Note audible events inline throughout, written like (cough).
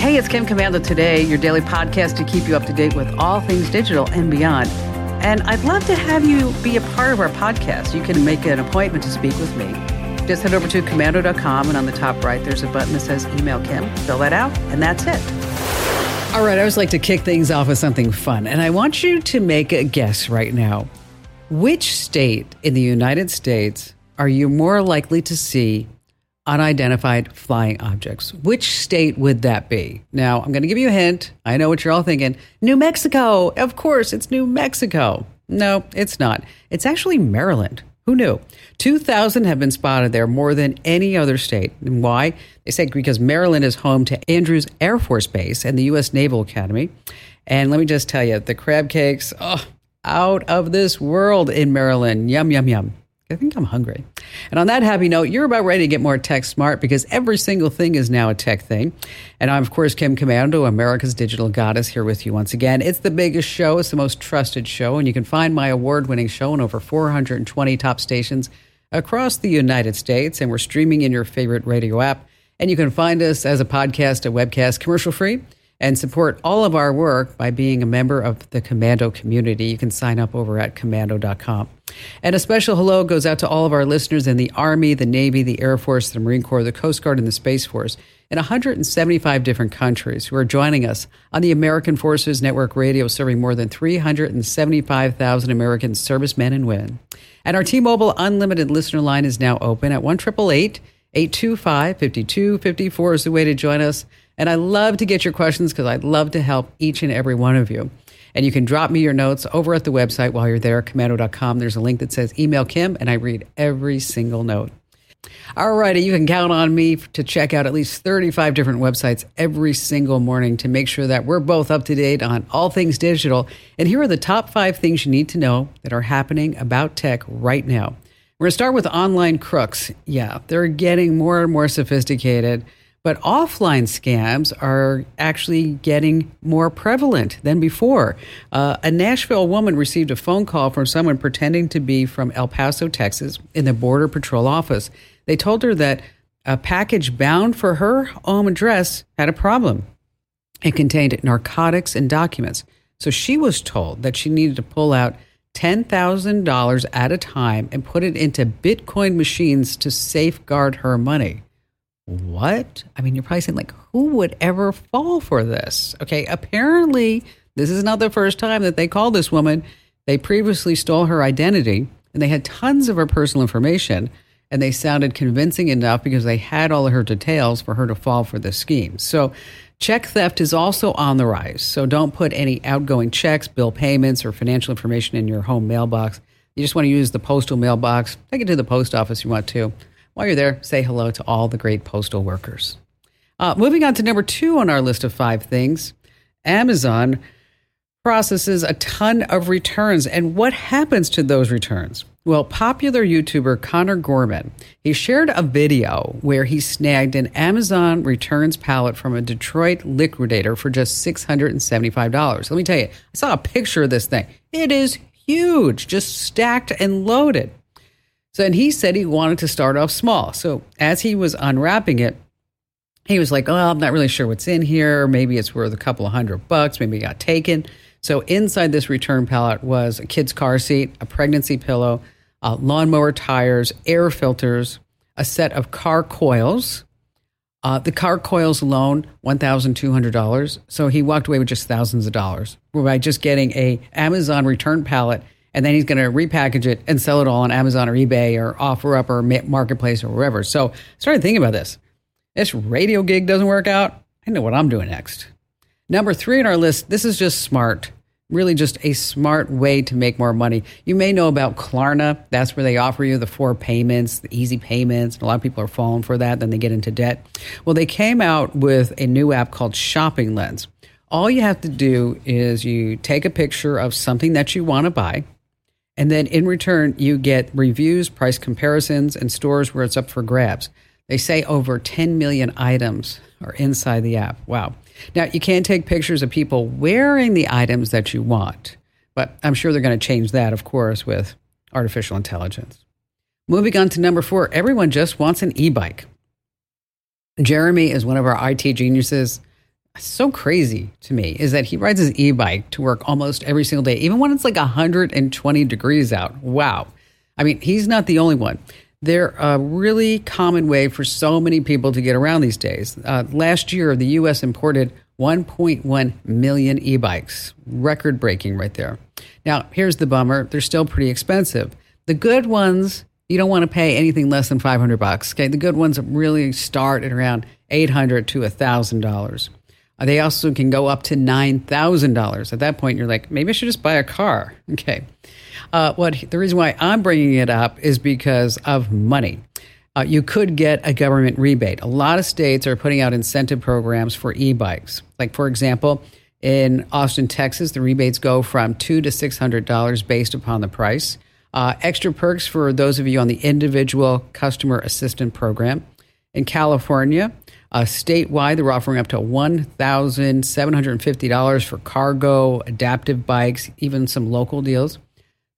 Hey, it's Kim Komando today, your daily podcast to keep you up to date with all things digital and beyond. And I'd love to have you be a part of our podcast. You can make an appointment to speak with me. Just head over to komando.com, and on the top right, there's a button that says Email Kim. Fill that out, and that's it. All right, I always like to kick things off with something fun, and I want you to make a guess right now. Which state in the United States are you more likely to see unidentified flying objects. Which state would that be? Now, I'm going to give you a hint. I know what you're all thinking. New Mexico. Of course, it's New Mexico. No, it's not. It's actually Maryland. Who knew? 2,000 have been spotted there, more than any other state. And why? They say because Maryland is home to Andrews Air Force Base and the U.S. Naval Academy. And let me just tell you, the crab cakes, oh, out of this world in Maryland. Yum, yum, yum. I think I'm hungry. And on that happy note, you're about ready to get more tech smart because every single thing is now a tech thing. And I'm, of course, Kim Komando, America's digital goddess, here with you once again. It's the biggest show, it's the most trusted show, and you can find my award winning show on over 420 top stations across the United States. And we're streaming in your favorite radio app. And you can find us as a podcast, a webcast, commercial free and support all of our work by being a member of the Komando community. You can sign up over at komando.com. And a special hello goes out to all of our listeners in the Army, the Navy, the Air Force, the Marine Corps, the Coast Guard, and the Space Force in 175 different countries who are joining us on the American Forces Network Radio, serving more than 375,000 American servicemen and women. And our T Mobile Unlimited listener line is now open at 1 825 5254 is the way to join us. And I love to get your questions because I'd love to help each and every one of you. And you can drop me your notes over at the website while you're there, komando.com. There's a link that says email Kim, and I read every single note. All righty, you can count on me to check out at least 35 different websites every single morning to make sure that we're both up to date on all things digital. And here are the top five things you need to know that are happening about tech right now. We're going to start with online crooks. Yeah, they're getting more and more sophisticated. But offline scams are actually getting more prevalent than before. Uh, a Nashville woman received a phone call from someone pretending to be from El Paso, Texas, in the Border Patrol office. They told her that a package bound for her home address had a problem. It contained narcotics and documents. So she was told that she needed to pull out $10,000 at a time and put it into Bitcoin machines to safeguard her money what? I mean, you're probably saying, like, who would ever fall for this? Okay, apparently, this is not the first time that they called this woman. They previously stole her identity and they had tons of her personal information and they sounded convincing enough because they had all of her details for her to fall for this scheme. So, check theft is also on the rise. So, don't put any outgoing checks, bill payments, or financial information in your home mailbox. You just want to use the postal mailbox. Take it to the post office if you want to. While you're there, say hello to all the great postal workers. Uh, moving on to number two on our list of five things Amazon processes a ton of returns. And what happens to those returns? Well, popular YouTuber Conor Gorman, he shared a video where he snagged an Amazon returns pallet from a Detroit liquidator for just $675. Let me tell you, I saw a picture of this thing. It is huge, just stacked and loaded. So, and he said he wanted to start off small. So, as he was unwrapping it, he was like, Oh, I'm not really sure what's in here. Maybe it's worth a couple of hundred bucks. Maybe it got taken. So, inside this return pallet was a kid's car seat, a pregnancy pillow, uh, lawnmower tires, air filters, a set of car coils. Uh, the car coils alone, $1,200. So he walked away with just thousands of dollars by just getting a Amazon return pallet and then he's going to repackage it and sell it all on Amazon or eBay or OfferUp or Marketplace or wherever. So I started thinking about this. This radio gig doesn't work out. I know what I'm doing next. Number three on our list. This is just smart. really just a smart way to make more money. You may know about Klarna. That's where they offer you the four payments, the easy payments. A lot of people are falling for that, then they get into debt. Well, they came out with a new app called Shopping Lens. All you have to do is you take a picture of something that you want to buy, and then in return, you get reviews, price comparisons, and stores where it's up for grabs. They say over 10 million items are inside the app. Wow. Now, you can't take pictures of people wearing the items that you want, but I'm sure they're going to change that, of course, with artificial intelligence. Moving on to number four, everyone just wants an e bike. Jeremy is one of our IT geniuses. So crazy to me is that he rides his e bike to work almost every single day, even when it's like 120 degrees out. Wow. I mean, he's not the only one. They're a really common way for so many people to get around these days. Uh, last year, the U.S. imported 1.1 million e bikes, record breaking right there. Now, here's the bummer they're still pretty expensive. The good ones, you don't want to pay anything less than 500 bucks. Okay, the good ones really start at around 800 to $1,000. Uh, they also can go up to $9,000. At that point, you're like, maybe I should just buy a car. (laughs) Okay. Uh, what the reason why I'm bringing it up is because of money. Uh, you could get a government rebate. A lot of states are putting out incentive programs for e-bikes. Like for example, in Austin, Texas, the rebates go from two to six hundred dollars based upon the price. Uh, extra perks for those of you on the individual customer assistant program. In California, uh, statewide, they're offering up to $1,750 for cargo, adaptive bikes, even some local deals.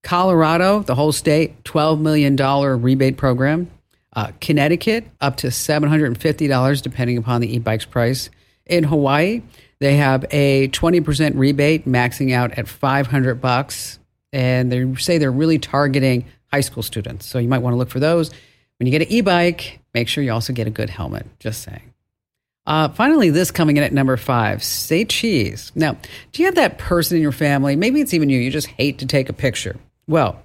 Colorado, the whole state, $12 million rebate program. Uh, Connecticut, up to $750, depending upon the e bike's price. In Hawaii, they have a 20% rebate, maxing out at 500 bucks. And they say they're really targeting high school students. So you might want to look for those. When you get an e bike, make sure you also get a good helmet. Just saying. Uh, finally, this coming in at number five say cheese. Now, do you have that person in your family? Maybe it's even you. You just hate to take a picture. Well,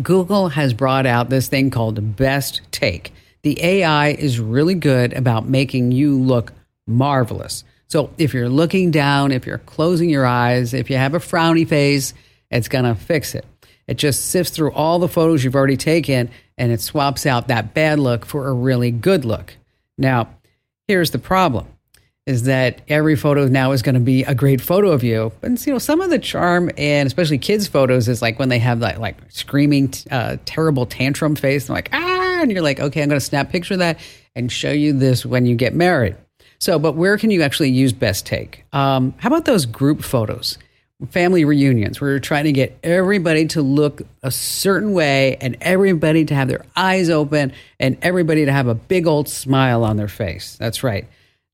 Google has brought out this thing called Best Take. The AI is really good about making you look marvelous. So if you're looking down, if you're closing your eyes, if you have a frowny face, it's going to fix it. It just sifts through all the photos you've already taken and it swaps out that bad look for a really good look. Now, here's the problem is that every photo now is going to be a great photo of you. And you know, some of the charm and especially kids' photos is like when they have that like screaming, uh, terrible tantrum face. And like ah, and you're like, okay, I'm going to snap picture of that and show you this when you get married. So, but where can you actually use Best Take? Um, how about those group photos? Family reunions where you're trying to get everybody to look a certain way and everybody to have their eyes open and everybody to have a big old smile on their face. That's right.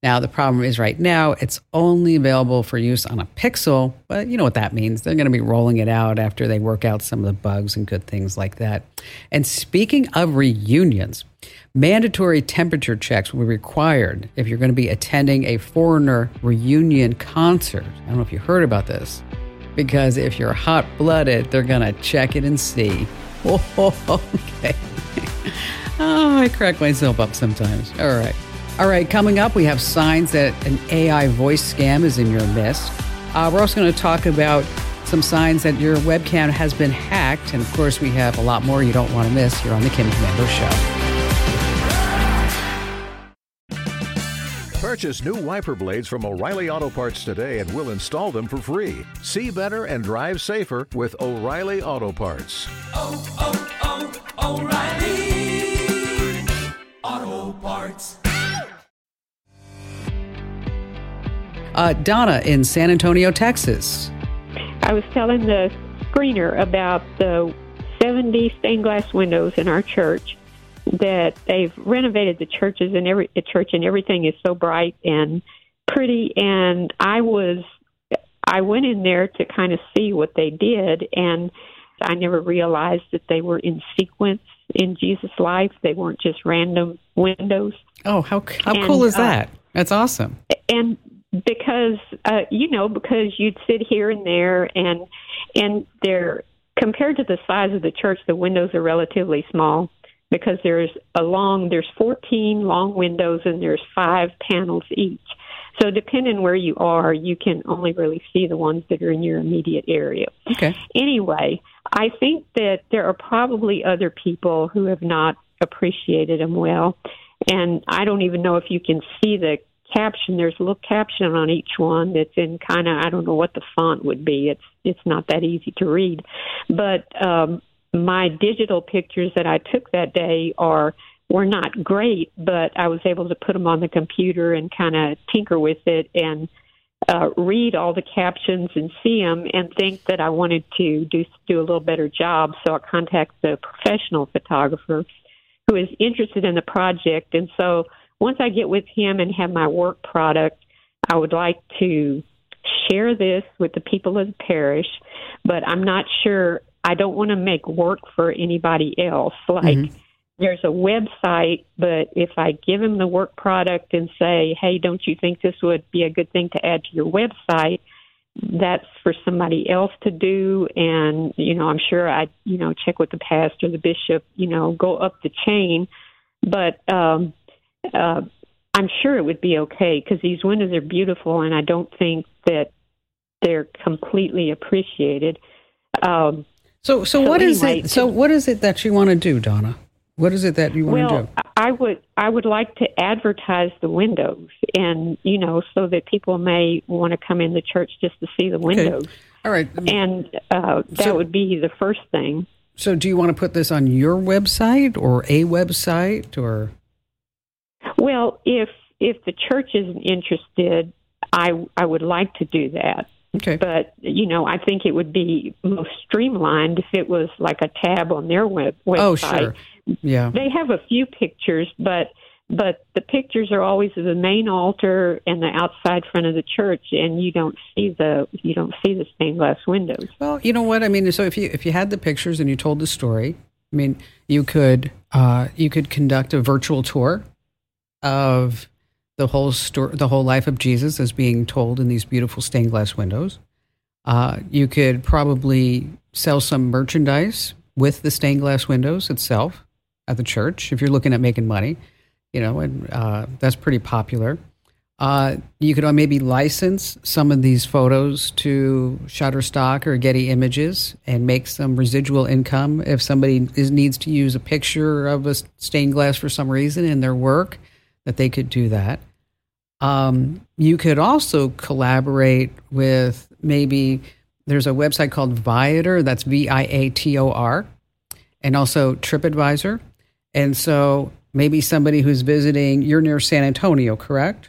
Now, the problem is right now it's only available for use on a Pixel, but you know what that means. They're going to be rolling it out after they work out some of the bugs and good things like that. And speaking of reunions, mandatory temperature checks will be required if you're going to be attending a Foreigner reunion concert. I don't know if you heard about this, because if you're hot blooded, they're going to check it and see. (laughs) Okay. (laughs) oh, I crack myself up sometimes. All right. All right, coming up, we have signs that an AI voice scam is in your midst. Uh, we're also going to talk about some signs that your webcam has been hacked. And of course, we have a lot more you don't want to miss here on The Kim Komando Show. Purchase new wiper blades from O'Reilly Auto Parts today and we'll install them for free. See better and drive safer with O'Reilly Auto Parts. Oh, oh, oh, O'Reilly Auto Parts. Uh, Donna in San Antonio, Texas. I was telling the screener about the 70 stained glass windows in our church that they've renovated the churches and every church and everything is so bright and pretty and I was I went in there to kind of see what they did and I never realized that they were in sequence in Jesus' life. They weren't just random windows. Oh, how how and, cool is uh, that? That's awesome. And because uh, you know because you'd sit here and there and and they're compared to the size of the church the windows are relatively small because there's a long there's 14 long windows and there's five panels each So depending where you are, you can only really see the ones that are in your immediate area. Okay. Anyway, I think that there are probably other people who have not appreciated them well. And I don't even know if you can see the caption. There's a little caption on each one that's in kind of I don't know what the font would be. It's it's not that easy to read. But um my digital pictures that I took that day are were not great, but I was able to put them on the computer and kind of tinker with it and uh, read all the captions and see them and think that I wanted to do do a little better job. So I contacted a professional photographer who is interested in the project, and so once I get with him and have my work product, I would like to share this with the people of the parish, but I'm not sure. I don't want to make work for anybody else. Like, mm-hmm there's a website, but if I give him the work product and say, hey, don't you think this would be a good thing to add to your website? That's for somebody else to do. And, you know, I'm sure I, you know, check with the pastor, the bishop, you know, go up the chain. But um, uh, I'm sure it would be okay because these windows are beautiful and I don't think that they're completely appreciated. Um, so, so, so what anyway, is it? So, what is it that you want to do, Donna? What is it that you want well, to do? I would I would like to advertise the windows, and you know, so that people may want to come in the church just to see the windows. Okay. All right, and uh, that so, would be the first thing. So, do you want to put this on your website or a website, or? Well, if if the church isn't interested, I I would like to do that. Okay. But you know, I think it would be most streamlined if it was like a tab on their web website. Oh, sure. Yeah. They have a few pictures, but but the pictures are always of the main altar and the outside front of the church and you don't see the you don't see the stained glass windows well you know what i mean so if you if you had the pictures and you told the story i mean you could uh, you could conduct a virtual tour of the whole story the whole life of jesus as being told in these beautiful stained glass windows uh, you could probably sell some merchandise with the stained glass windows itself at the church if you're looking at making money, you know, and uh, that's pretty popular. Uh, you could maybe license some of these photos to Shutterstock or Getty Images and make some residual income if somebody is, needs to use a picture of a stained glass for some reason in their work, that they could do that. Um, you could also collaborate with maybe there's a website called Viator, that's V I A T O R, and also TripAdvisor. And so maybe somebody who's visiting, you're near San Antonio, correct?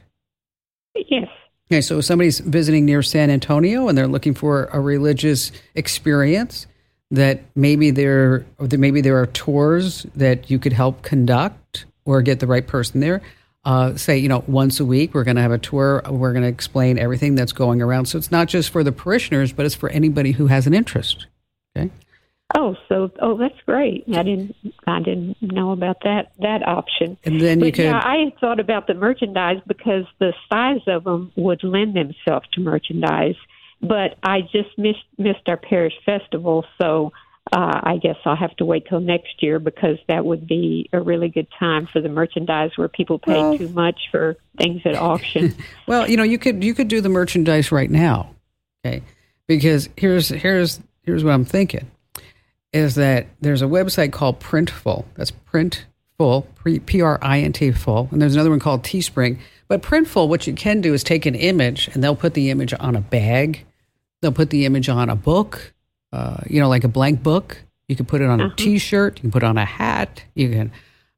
Yes. Okay, so somebody's visiting near San Antonio and they're looking for a religious experience that maybe there maybe there are tours that you could help conduct or get the right person there. Uh, say you know once a week we're going to have a tour. We're going to explain everything that's going around. So it's not just for the parishioners, but it's for anybody who has an interest. Okay. Oh, so oh, that's great. I didn't I didn't know about that that option. And then but you could. Yeah, I thought about the merchandise because the size of them would lend themselves to merchandise. But I just missed missed our parish festival, so uh, I guess I'll have to wait till next year because that would be a really good time for the merchandise where people pay well, too much for things at auction. (laughs) well, you know, you could you could do the merchandise right now, okay? Because here's here's here's what I'm thinking is that there's a website called Printful. That's Printful, P R I N T full. And there's another one called Teespring. But Printful, what you can do is take an image and they'll put the image on a bag. They'll put the image on a book, uh, you know, like a blank book. You can put it on uh-huh. a T-shirt. You can put it on a hat. You can,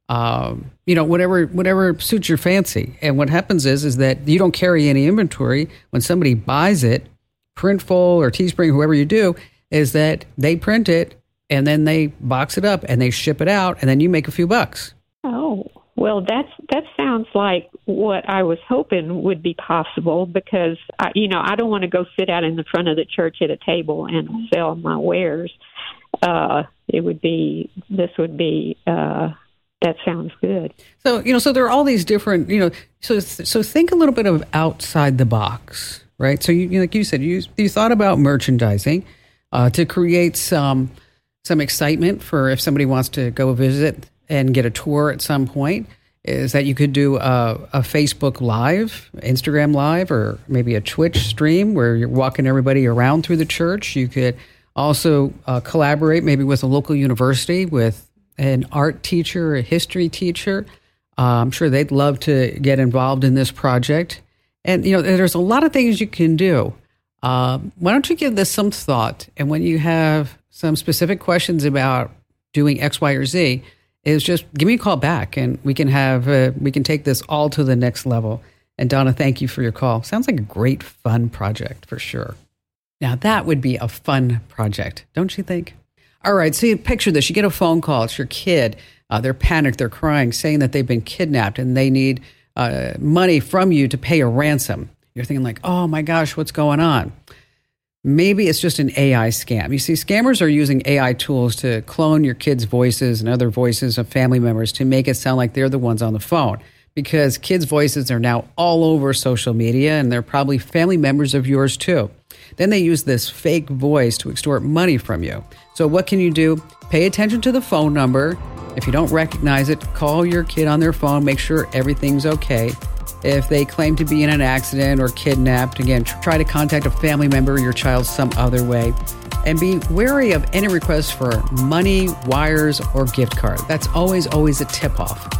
um, you know, whatever whatever suits your fancy. And what happens is is that you don't carry any inventory. When somebody buys it, Printful or Teespring, whoever you do, is that they print it and then they box it up and they ship it out, and then you make a few bucks. Oh, well, that's that sounds like what I was hoping would be possible because I, you know I don't want to go sit out in the front of the church at a table and sell my wares. Uh, it would be this would be uh, that sounds good. So you know, so there are all these different you know. So so think a little bit of outside the box, right? So you like you said you you thought about merchandising uh, to create some some excitement for if somebody wants to go visit and get a tour at some point. is that you could do a, a, Facebook Live, Instagram Live, or maybe a Twitch stream where you're walking everybody around through the church. You could also uh, collaborate maybe with a local university with an art teacher, a history teacher. Uh, I'm sure they'd love to get involved in this project. And, you know, there's a lot of things you can do. Uh, why don't you give this some thought? And when you have some specific questions about doing X, Y, or Z, is just give me a call back and we can have uh, we can take this all to the next level. And Donna, thank you for your call. Sounds like a great fun project for sure. Now that would be a fun project, don't you think? All right, so you picture this: you get a phone call, it's your kid. Uh, they're panicked, they're crying, saying that they've been kidnapped and they need uh, money from you to pay a ransom. You're thinking like, oh my gosh, what's going on? Maybe it's just an AI scam. You see, scammers are using AI tools to clone your kids' voices and other voices of family members to make it sound like they're the ones on the phone. Because kids' voices are now all over social media and they're probably family members of yours too. Then they use this fake voice to extort money from you. So, what can you do? Pay attention to the phone number. If you don't recognize it, call your kid on their phone, make sure everything's okay. If they claim to be in an accident or kidnapped, again, try to contact a family member or your child some other way. And be wary of any requests for money, wires, or gift card. That's always, always a tip off.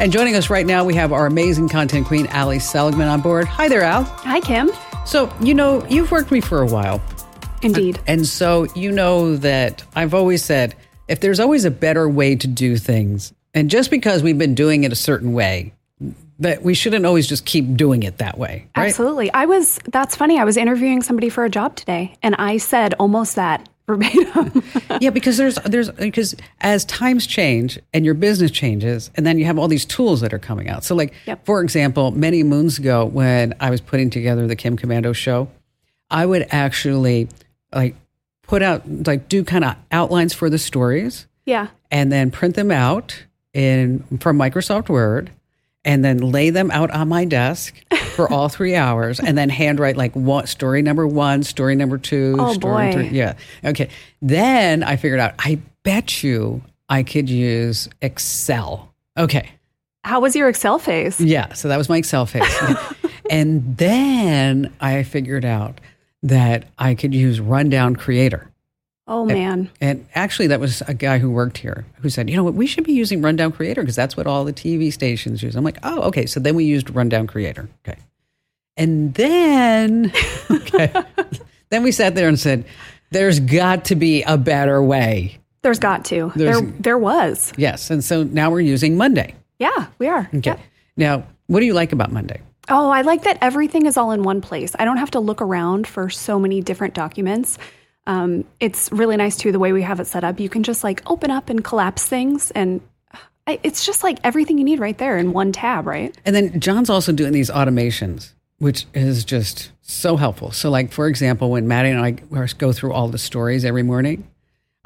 And joining us right now, we have our amazing content queen, Ali Seligman, on board. Hi there, Al. Hi, Kim. So, you know, you've worked with me for a while. Indeed. And so, you know that I've always said if there's always a better way to do things, and just because we've been doing it a certain way, that we shouldn't always just keep doing it that way. Right? Absolutely. I was, that's funny. I was interviewing somebody for a job today, and I said almost that verbatim. (laughs) yeah, because there's there's because as times change and your business changes, and then you have all these tools that are coming out. So, like Yep. for example, many moons ago when I was putting together the Kim Komando show, I would actually like put out like do kind of outlines for the stories, yeah. and then print them out in from Microsoft Word. And then lay them out on my desk for all three hours, and then handwrite like one story number one, story number two, Oh, story boy. three. Yeah. Okay. Then I figured out, I bet you I could use Excel. Okay. How was your Excel phase? Yeah. So that was my Excel phase. (laughs) and then I figured out that I could use Rundown Creator. Oh, man. And actually, that was a guy who worked here who said, you know what, we should be using Rundown Creator because that's what all the TV stations use. I'm like, oh, okay. So then we used Rundown Creator. Okay. And then, (laughs) okay. then we sat there and said, there's got to be a better way. There's got to. There's- there, there was. Yes. And so now we're using Monday. Yeah, we are. Okay. Yep. Now, what do you like about Monday? Oh, I like that everything is all in one place. I don't have to look around for so many different documents. Um, it's really nice too the way we have it set up. You can just like open up and collapse things, and I, it's just like everything you need right there in one tab, right? And then John's also doing these automations, which is just so helpful. So, like, for example, when Maddie and I go through all the stories every morning,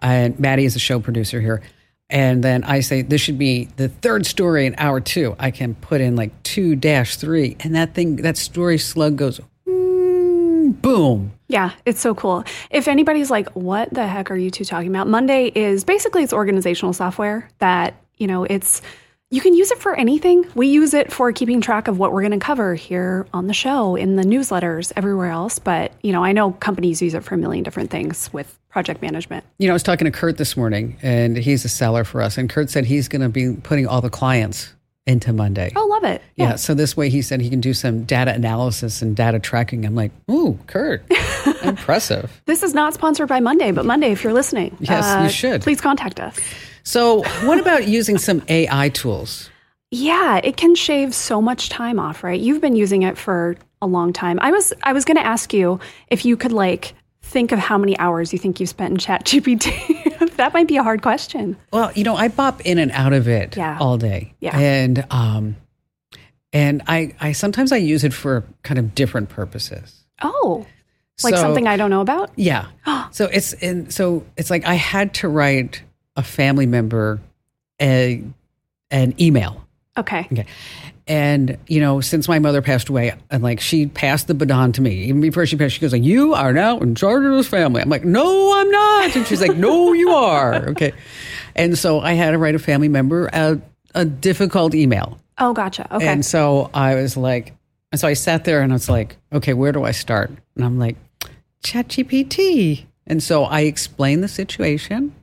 and Maddie is a show producer here, and then I say, this should be the third story in hour two, I can put in like two dash three, and that thing, that story slug goes, mm, boom. Yeah, it's so cool. If anybody's like, what the heck are you two talking about? Monday is basically it's organizational software that, you know, it's you can use it for anything. We use it for keeping track of what we're going to cover here on the show, in the newsletters, everywhere else. But, you know, I know companies use it for a million different things with project management. You know, I was talking to Kurt this morning, and he's a seller for us, and Kurt said he's going to be putting all the clients into Monday. Oh, love it. Yeah. So this way, he said he can do some data analysis and data tracking. I'm like, ooh, Kurt, (laughs) impressive. This is not sponsored by Monday, but Monday, if you're listening, uh, Yes, you should. Please contact us. So, what about using some AI tools? Yeah, it can shave so much time off, right? You've been using it for a long time. I was I was going to ask you if you could like think of how many hours you think you've spent in ChatGPT. (laughs) that might be a hard question. Well, you know, I bop in and out of it Yeah. all day. Yeah. And um and I I sometimes I use it for kind of different purposes. Oh, like So- something I don't know about? Yeah. (gasps) so it's in so it's like I had to write a family member a an email. Okay. Okay. And you know, since my mother passed away, and like she passed the baton to me. Even before she passed, she goes like, "You are now in charge of this family." I'm like, "No, I'm not." And she's like, "No, you are." Okay. And so I had to write a family member a, a difficult email. Oh, gotcha. Okay. And so I was like, and so I sat there and I was like, okay, where do I start? And I'm like, ChatGPT. And so I explained the situation,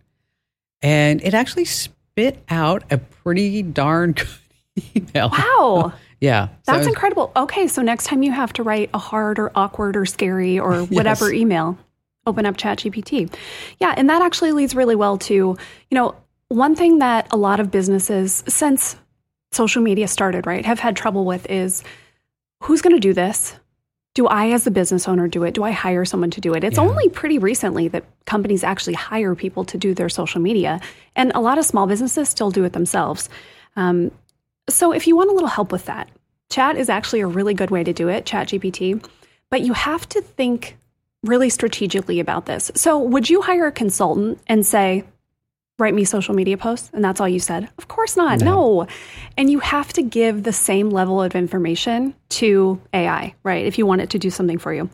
and it actually spit out a pretty darn (laughs) good email. wow. (laughs) Yeah. So That's was- incredible. Okay, so next time you have to write a hard or awkward or scary or (laughs) whatever email, open up ChatGPT. Yeah, and that actually leads really well to, you know, one thing that a lot of businesses since social media started, right, have had trouble with is who's going to do this? Do I, as the business owner, do it? Do I hire someone to do it? It's Yeah. only pretty recently that companies actually hire people to do their social media. And a lot of small businesses still do it themselves. Um, so if you want a little help with that, chat is actually a really good way to do it, ChatGPT. But you have to think really strategically about this. So would you hire a consultant and say, write me social media posts and that's all you said? Of course not. No. And you have to give the same level of information to AI, right? If you want it to do something for you.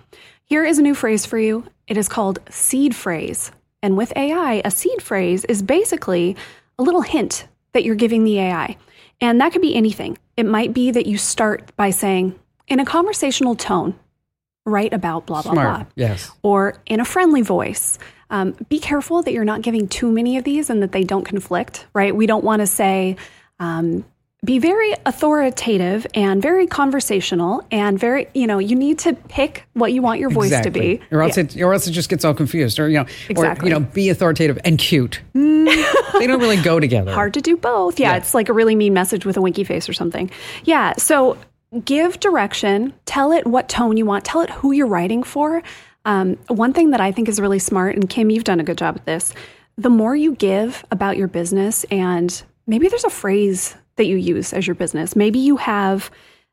Here is a new phrase for you. It is called seed phrase. And with AI, a seed phrase is basically a little hint that you're giving the AI. And that could be anything. It might be that you start by saying, in a conversational tone, write about blah, blah, smart. blah Yes. or in a friendly voice. Um, be careful that you're not giving too many of these and that they don't conflict, right? We don't want to say, um, be very authoritative and very conversational and very, you know, you need to pick what you want your voice exactly. to be. Or else Yeah. it or else it just gets all confused. Or you know, Exactly. or you know, be authoritative and cute. Hmm, they don't really go together. hard to do both. Yeah, Yeah. it's like a really mean message with a winky face or something. Yeah, so give direction, tell it what tone you want, tell it who you're writing for. Um, one thing that I think is really smart, and Kim, you've done a good job at this. The more you give about your business, and maybe there's a phrase that you use as your business. Maybe you have,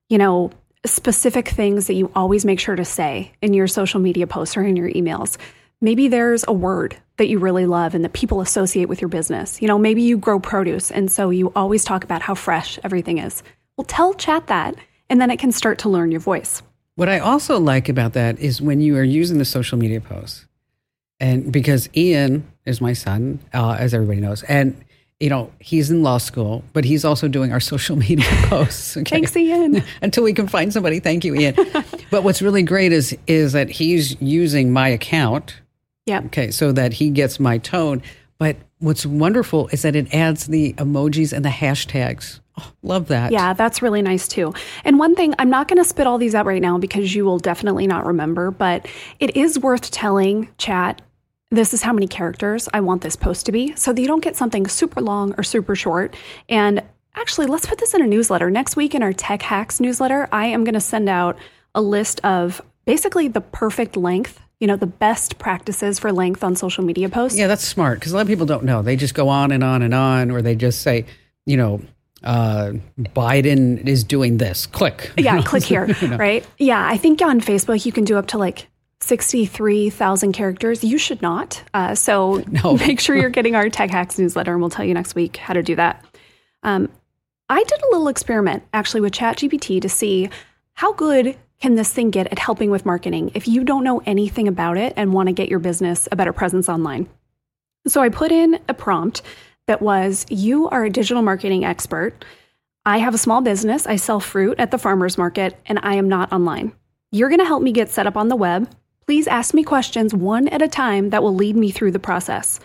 you know, specific things that you always make sure to say in your social media posts or in your emails. Maybe there's a word that you really love and that people associate with your business. You know, maybe you grow produce and so you always talk about how fresh everything is. Well, tell chat that and then it can start to learn your voice. What I also like about that is when you are using the social media posts, and because Ian is my son, uh, as everybody knows, and you know he's in law school, but he's also doing our (laughs) social media posts. okay? Thanks, Ian. (laughs) Until we can find somebody, thank you, Ian. (laughs) but what's really great is is that he's using my account, Yeah. okay, so that he gets my tone. But what's wonderful is that it adds the emojis and the hashtags. Oh, love that. Yeah, that's really nice too. And one thing, I'm not going to spit all these out right now because you will definitely not remember, but it is worth telling chat this is how many characters I want this post to be so that you don't get something super long or super short. And actually, let's put this in a newsletter. Next week in our Tech Hacks newsletter, I am going to send out a list of basically the perfect length, you know, the best practices for length on social media posts. Yeah, that's smart because a lot of people don't know. They just go on and on and on, or they just say, you know, uh, Biden is doing this. Click. yeah, (laughs) click here, (laughs) right? Yeah, I think on Facebook you can do up to like 63,000 characters. You should not. Uh, so (laughs) No. (laughs) make sure you're getting our Tech Hacks newsletter, and we'll tell you next week how to do that. Um, I did a little experiment actually with ChatGPT to see how good can this thing get at helping with marketing if you don't know anything about it and want to get your business a better presence online. So I put in a prompt that was You are a digital marketing expert. I have a small business. I sell fruit at the farmer's market, and I am not online. You're going to help me get set up on the web. Please ask me questions one at a time that will lead me through the process.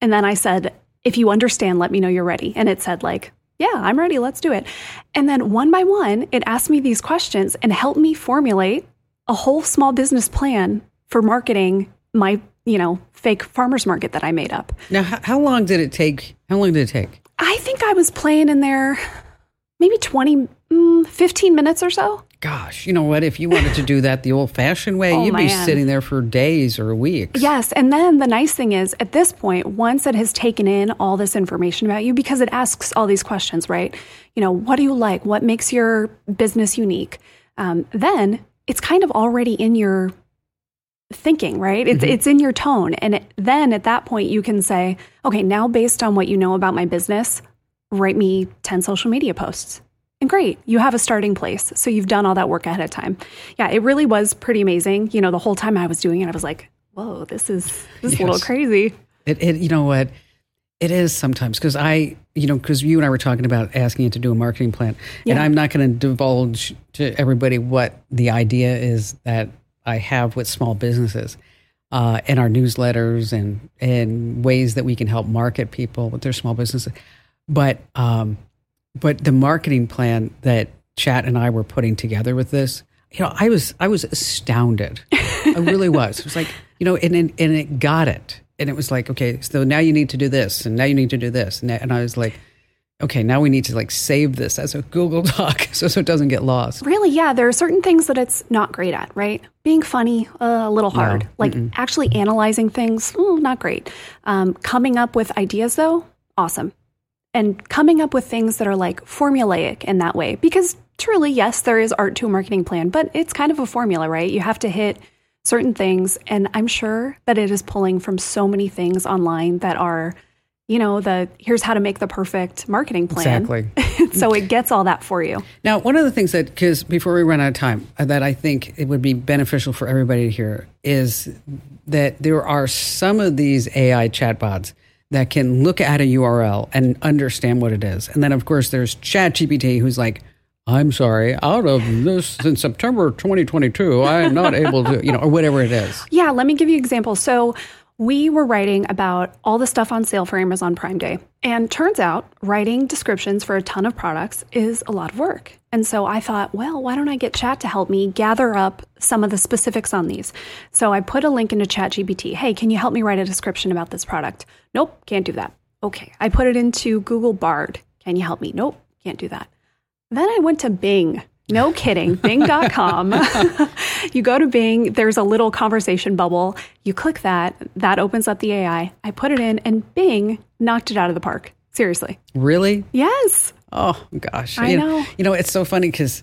And then I said, If you understand, let me know you're ready. And it said, like, yeah, I'm ready. Let's do it. And then one by one, it asked me these questions and helped me formulate a whole small business plan for marketing my, you know, fake farmer's market that I made up. Now, how, how long did it take? How long did it take? I think I was playing in there maybe 20, mm, 15 minutes or so. Gosh, you know what? If you wanted to do that the old fashioned way, (laughs) Oh, you'd be sitting there for days or weeks. Yes. And then the nice thing is, at this point, once it has taken in all this information about you, because it asks all these questions, right? You know, what do you like? What makes your business unique? Um, then it's kind of already in your thinking, right? It's, it's in your tone. And it, then at that point, you can say, okay, now based on what you know about my business, write me 10 social media posts. And great, you have a starting place. So you've done all that work ahead of time. Yeah, it really was pretty amazing. You know, the whole time I was doing it, I was like, whoa, this is this is a little crazy. It, it you know what? It is sometimes because I, you know, because you and I were talking about asking you to do a marketing plan, and I'm not going to divulge to everybody what the idea is that I have with small businesses uh, in our newsletters and and ways that we can help market people with their small businesses. But um, but the marketing plan that Chat and I were putting together with this, you know, I was I was astounded. I really was. It was like you know, and and, and it got it, and it was like, okay, so now you need to do this, and now you need to do this, and, and I was like, okay, now we need to like save this as a Google Doc (laughs) so so it doesn't get lost. Really, yeah, there are certain things that it's not great at, right? Being funny, uh, a little hard. Like actually analyzing things, mm, not great. Um, coming up with ideas, though, awesome. And coming up with things that are like formulaic in that way, because truly, yes, there is art to a marketing plan, but it's kind of a formula, right? You have to hit certain things. And I'm sure that it is pulling from so many things online that are, you know, the here's how to make the perfect marketing plan. Exactly. (laughs) so it gets all that for you. Now, one of the things that, because before we run out of time, uh, that I think it would be beneficial for everybody to hear is that there are some of these AI chatbots that can look at a URL and understand what it is. And then, of course, there's ChatGPT who's like, I'm sorry, out of this in September 2022, I am not able to, you know, or whatever it is. Yeah, let me give you examples. So we were writing about all the stuff on sale for Amazon Prime Day. And turns out writing descriptions for a ton of products is a lot of work. And so I thought, well, why don't I get chat to help me gather up some of the specifics on these? So I put a link into ChatGPT. Hey, can you help me write a description about this product? Nope, can't do that. Okay. I put it into Google Bard. Can you help me? Nope, can't do that. Then I went to Bing. No kidding, (laughs) bing.com. you go to Bing, there's a little conversation bubble. You click that, that opens up the AI. I put it in, and Bing knocked it out of the park. Seriously. Really? Yes. Oh gosh, I you know. You know, it's so funny because,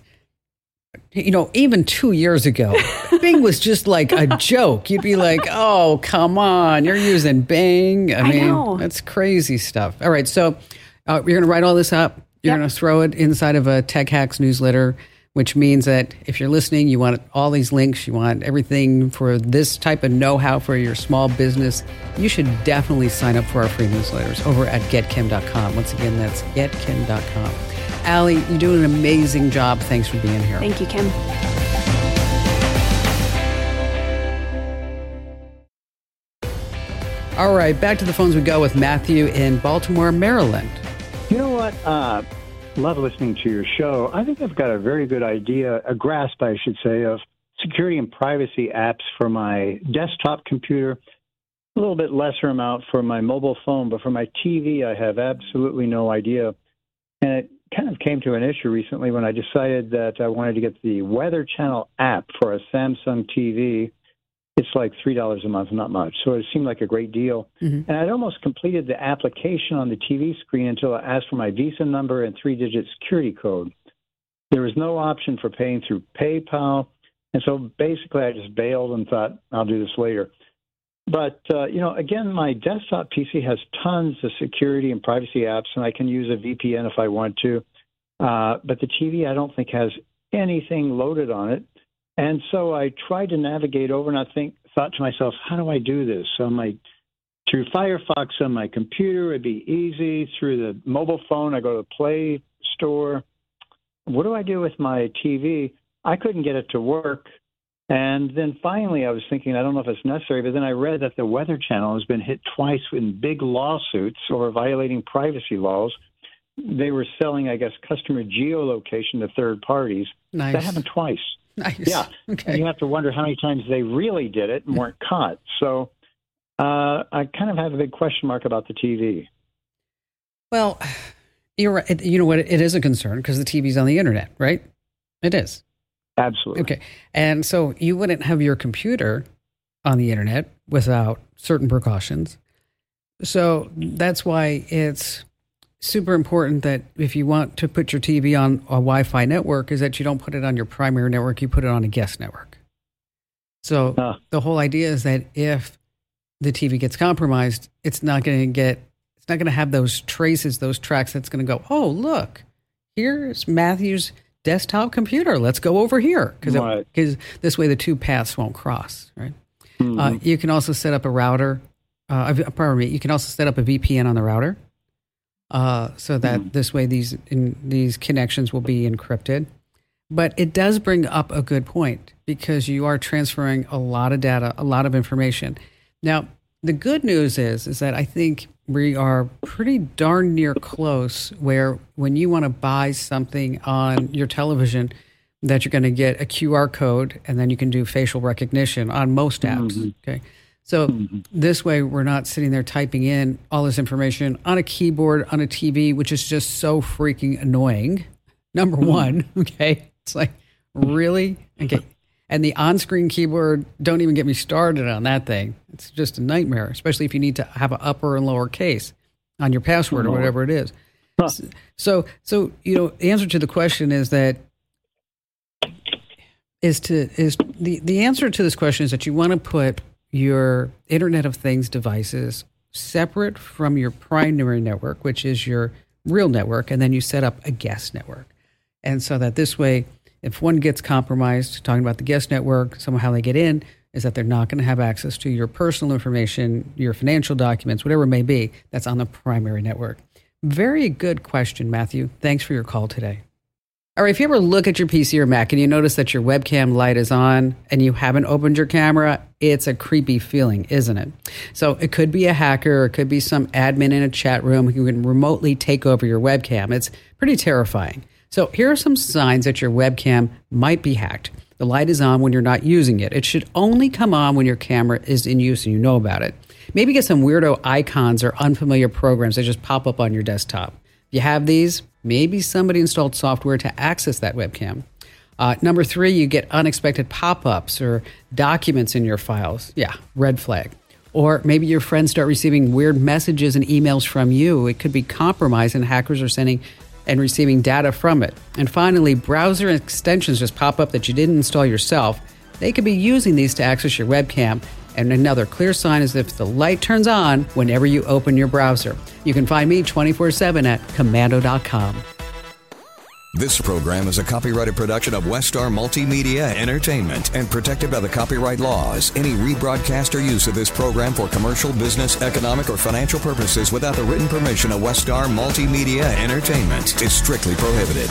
you know, even two years ago, (laughs) Bing was just like a joke. You'd be like, "Oh, come on, you're using Bing." I, I mean, know. that's crazy stuff. All right, so uh, you're going to write all this up. You're Yep. going to throw it inside of a Tech Hacks newsletter, which means that if you're listening, you want all these links, you want everything for this type of know-how for your small business. You should definitely sign up for our free newsletters over at getkim.com. Once again, that's getkim.com. Allie, you're doing an amazing job. Thanks for being here. Thank you, Kim. All right, back to the phones we go with Matthew in Baltimore, Maryland. You know what? Uh, love listening to your show. I think I've got a very good idea, a grasp, I should say, of security and privacy apps for my desktop computer. A little bit lesser amount for my mobile phone, but for my TV, I have absolutely no idea. And it kind of came to an issue recently when I decided that I wanted to get the Weather Channel app for a Samsung TV. It's like $3 a month, not much. So it seemed like a great deal. And I'd almost completed the application on the TV screen until I asked for my Visa number and three digit security code. There was no option for paying through PayPal. And so basically, I just bailed and thought, I'll do this later. But, uh, you know, again, my desktop PC has tons of security and privacy apps, and I can use a VPN if I want to. Uh, but the TV, I don't think has anything loaded on it. And so I tried to navigate over, and I think thought to myself, how do I do this? So my through Firefox on my computer, it'd be easy. Through the mobile phone, I go to the Play Store. What do I do with my TV? I couldn't get it to work. And then finally, I was thinking, I don't know if it's necessary, but then I read that the Weather Channel has been hit twice in big lawsuits over violating privacy laws. They were selling, I guess, customer geolocation to third parties. Nice. That happened twice. (laughs) Nice. Yeah. And Okay. you have to wonder how many times they really did it and weren't (laughs) caught. So uh, I kind of have a big question mark about the TV. Well, you're right. You know what? It is a concern because the TV's on the internet, right? It is. Absolutely. Okay. And so you wouldn't have your computer on the internet without certain precautions. So that's why it's super important that if you want to put your TV on a Wi Fi network, is that you don't put it on your primary network, you put it on a guest network. So Ah. the whole idea is that if the TV gets compromised, it's not going to get, it's not going to have those traces, those tracks that's going to go, oh, look, here's Matthew's desktop computer. Let's go over here. Because Right. this way the two paths won't cross, right? Uh, Mhm. you can also set up a router. Uh, pardon me. You can also set up a VPN on the router, uh, so that this way these in, these connections will be encrypted. But it does bring up a good point because you are transferring a lot of data, a lot of information. Now, the good news is is that I think we are pretty darn near close where when you want to buy something on your television that you're going to get a QR code and then you can do facial recognition on most apps. Okay. So mm-hmm. this way we're not sitting there typing in all this information on a keyboard on a TV, which is just so freaking annoying. Number mm-hmm. one, (laughs) okay. It's like, really? Okay. And the on screen keyboard, don't even get me started on that thing. It's just a nightmare, especially if you need to have an upper and lower case on your password or whatever it is. So, so you know, the answer to the question is that is to is the the answer to this question is that you want to put your Internet of Things devices separate from your primary network, which is your real network, and then you set up a guest network. And so that this way, if one gets compromised, talking about the guest network, somehow they get in, is that they're not going to have access to your personal information, your financial documents, whatever it may be, that's on the primary network. Very good question, Matthew. Thanks for your call today. All right, if you ever look at your PC or Mac and you notice that your webcam light is on and you haven't opened your camera, it's a creepy feeling, isn't it? So it could be a hacker, or it could be some admin in a chat room who can remotely take over your webcam. It's pretty terrifying. So here are some signs that your webcam might be hacked. The light is on when you're not using it. It should only come on when your camera is in use and you know about it. Maybe get some weirdo icons or unfamiliar programs that just pop up on your desktop. You have these, maybe somebody installed software to access that webcam. Uh, number three, you get unexpected pop ups or documents in your files. Yeah, red flag. Or maybe your friends start receiving weird messages and emails from you. It could be compromised, and hackers are sending and receiving data from it. And finally, browser extensions just pop up that you didn't install yourself. They could be using these to access your webcam. And another clear sign is if the light turns on whenever you open your browser. You can find me 24 7 at komando.com. This program is a copyrighted production of Westar Multimedia Entertainment and protected by the copyright laws. Any rebroadcast or use of this program for commercial, business, economic, or financial purposes without the written permission of Westar Multimedia Entertainment is strictly prohibited.